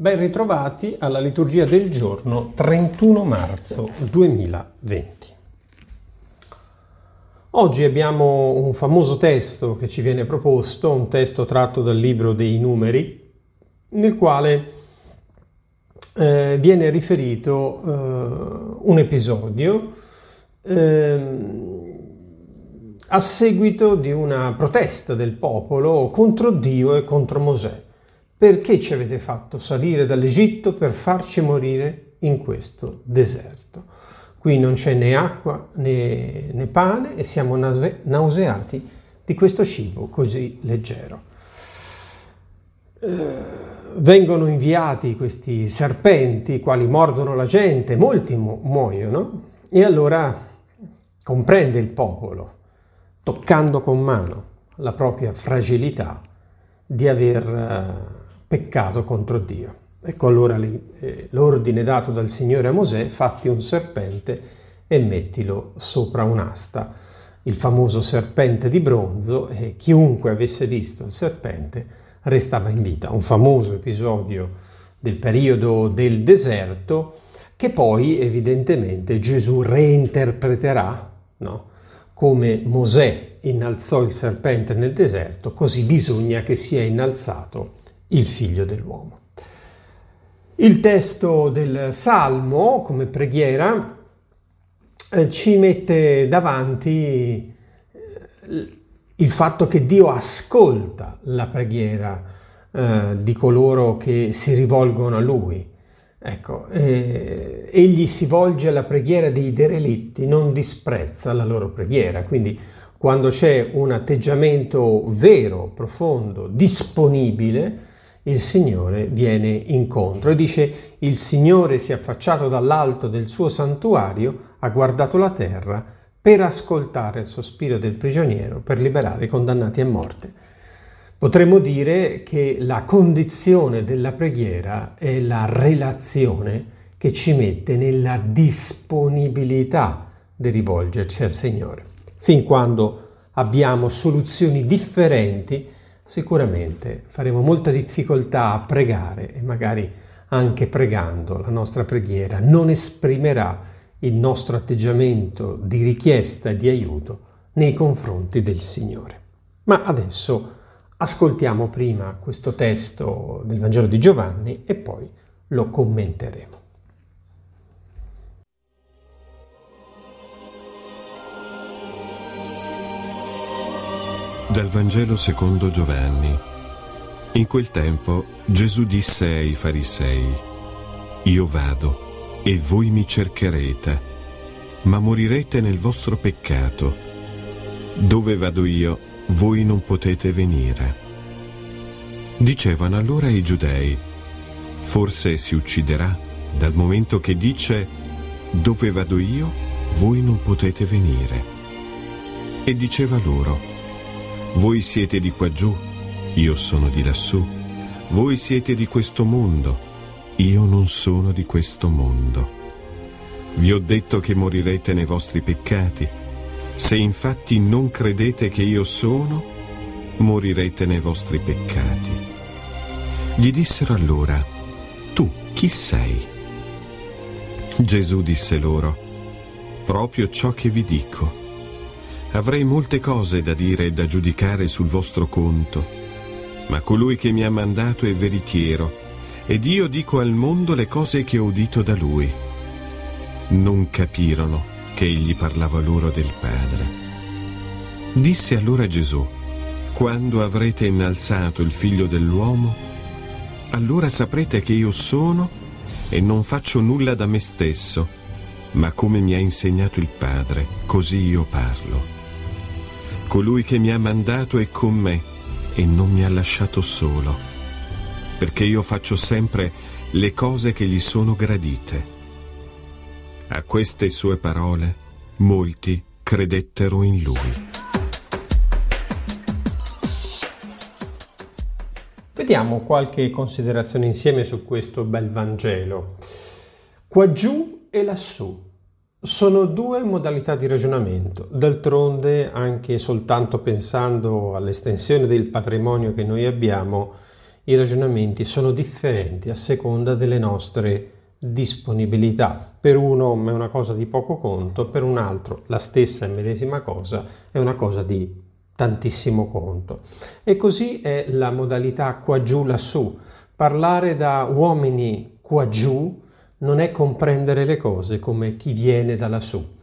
Ben ritrovati alla liturgia del giorno 31 marzo 2020. Oggi abbiamo un famoso testo che ci viene proposto, un testo tratto dal libro dei numeri, nel quale eh, viene riferito eh, un episodio eh, a seguito di una protesta del popolo contro Dio e contro Mosè. Perché ci avete fatto salire dall'Egitto per farci morire in questo deserto? Qui non c'è né acqua né, né pane e siamo nauseati di questo cibo così leggero. Eh, vengono inviati questi serpenti, quali mordono la gente, molti mu- muoiono, e allora comprende il popolo, toccando con mano la propria fragilità, di aver eh, peccato contro Dio. Ecco allora eh, l'ordine dato dal Signore a Mosè, fatti un serpente e mettilo sopra un'asta. Il famoso serpente di bronzo e chiunque avesse visto il serpente restava in vita. Un famoso episodio del periodo del deserto che poi evidentemente Gesù reinterpreterà, no? come Mosè innalzò il serpente nel deserto, così bisogna che sia innalzato il figlio dell'uomo. Il testo del Salmo come preghiera eh, ci mette davanti eh, il fatto che Dio ascolta la preghiera eh, di coloro che si rivolgono a Lui. Ecco, eh, egli si volge alla preghiera dei derelitti, non disprezza la loro preghiera. Quindi quando c'è un atteggiamento vero, profondo, disponibile, il Signore viene incontro e dice il Signore si è affacciato dall'alto del suo santuario, ha guardato la terra per ascoltare il sospiro del prigioniero, per liberare i condannati a morte. Potremmo dire che la condizione della preghiera è la relazione che ci mette nella disponibilità di rivolgerci al Signore. Fin quando abbiamo soluzioni differenti, sicuramente faremo molta difficoltà a pregare e magari anche pregando la nostra preghiera non esprimerà il nostro atteggiamento di richiesta e di aiuto nei confronti del Signore. Ma adesso ascoltiamo prima questo testo del Vangelo di Giovanni e poi lo commenteremo. Dal Vangelo secondo Giovanni. In quel tempo Gesù disse ai farisei, Io vado e voi mi cercherete, ma morirete nel vostro peccato. Dove vado io, voi non potete venire. Dicevano allora i giudei, forse si ucciderà dal momento che dice, dove vado io, voi non potete venire. E diceva loro, voi siete di qua giù, io sono di lassù. Voi siete di questo mondo, io non sono di questo mondo. Vi ho detto che morirete nei vostri peccati. Se infatti non credete che io sono, morirete nei vostri peccati. Gli dissero allora, tu chi sei? Gesù disse loro, proprio ciò che vi dico. Avrei molte cose da dire e da giudicare sul vostro conto, ma colui che mi ha mandato è veritiero, ed io dico al mondo le cose che ho udito da lui. Non capirono che egli parlava loro del Padre. Disse allora Gesù, quando avrete innalzato il figlio dell'uomo, allora saprete che io sono e non faccio nulla da me stesso, ma come mi ha insegnato il Padre, così io parlo. Colui che mi ha mandato è con me e non mi ha lasciato solo, perché io faccio sempre le cose che gli sono gradite. A queste sue parole molti credettero in lui. Vediamo qualche considerazione insieme su questo bel Vangelo. Qua giù e lassù sono due modalità di ragionamento, d'altronde anche soltanto pensando all'estensione del patrimonio che noi abbiamo, i ragionamenti sono differenti a seconda delle nostre disponibilità. Per uno è una cosa di poco conto, per un altro la stessa e medesima cosa è una cosa di tantissimo conto. E così è la modalità qua giù lassù. Parlare da uomini qua giù non è comprendere le cose come chi viene da lassù.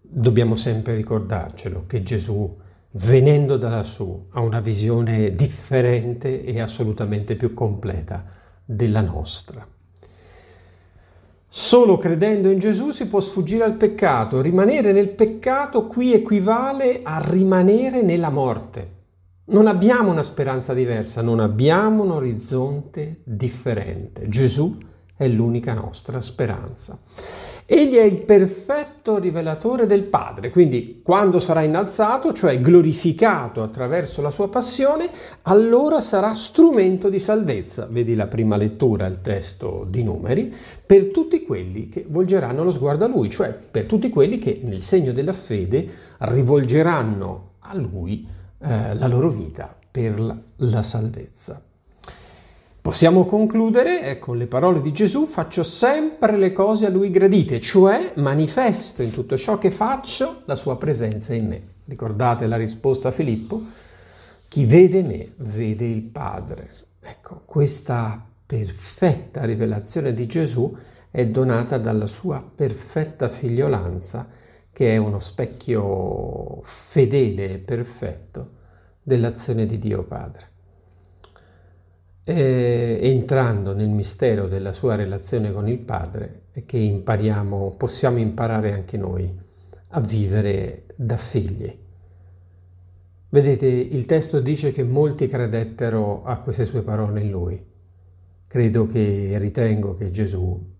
Dobbiamo sempre ricordarcelo che Gesù, venendo da lassù, ha una visione differente e assolutamente più completa della nostra. Solo credendo in Gesù si può sfuggire al peccato. Rimanere nel peccato qui equivale a rimanere nella morte. Non abbiamo una speranza diversa, non abbiamo un orizzonte differente. Gesù è l'unica nostra speranza. Egli è il perfetto rivelatore del Padre, quindi quando sarà innalzato, cioè glorificato attraverso la sua passione, allora sarà strumento di salvezza, vedi la prima lettura, il testo di numeri, per tutti quelli che volgeranno lo sguardo a lui, cioè per tutti quelli che nel segno della fede rivolgeranno a lui eh, la loro vita per la, la salvezza. Possiamo concludere con le parole di Gesù, faccio sempre le cose a lui gradite, cioè manifesto in tutto ciò che faccio la sua presenza in me. Ricordate la risposta a Filippo? Chi vede me vede il Padre. Ecco, questa perfetta rivelazione di Gesù è donata dalla sua perfetta figliolanza, che è uno specchio fedele e perfetto dell'azione di Dio Padre eh, entrando nel mistero della sua relazione con il Padre che impariamo, possiamo imparare anche noi a vivere da figli. Vedete, il testo dice che molti credettero a queste sue parole in lui. Credo che ritengo che Gesù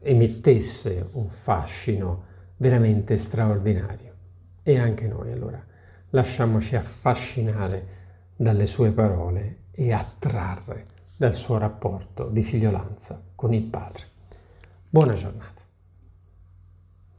emettesse un fascino veramente straordinario. E anche noi allora lasciamoci affascinare dalle sue parole e attrarre dal suo rapporto di figliolanza con il Padre. Buona giornata.